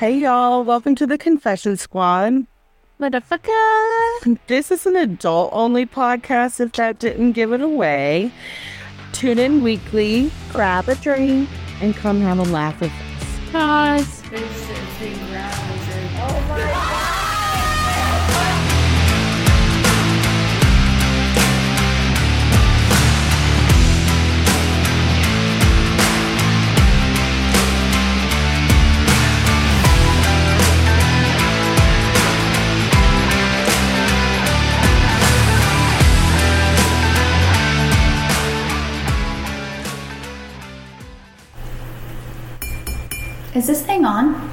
Hey y'all, welcome to the Confession Squad. Motherfucker. This is an adult only podcast if that didn't give it away. Tune in weekly, grab a drink, and come have a laugh with us. Guys. Is this thing on?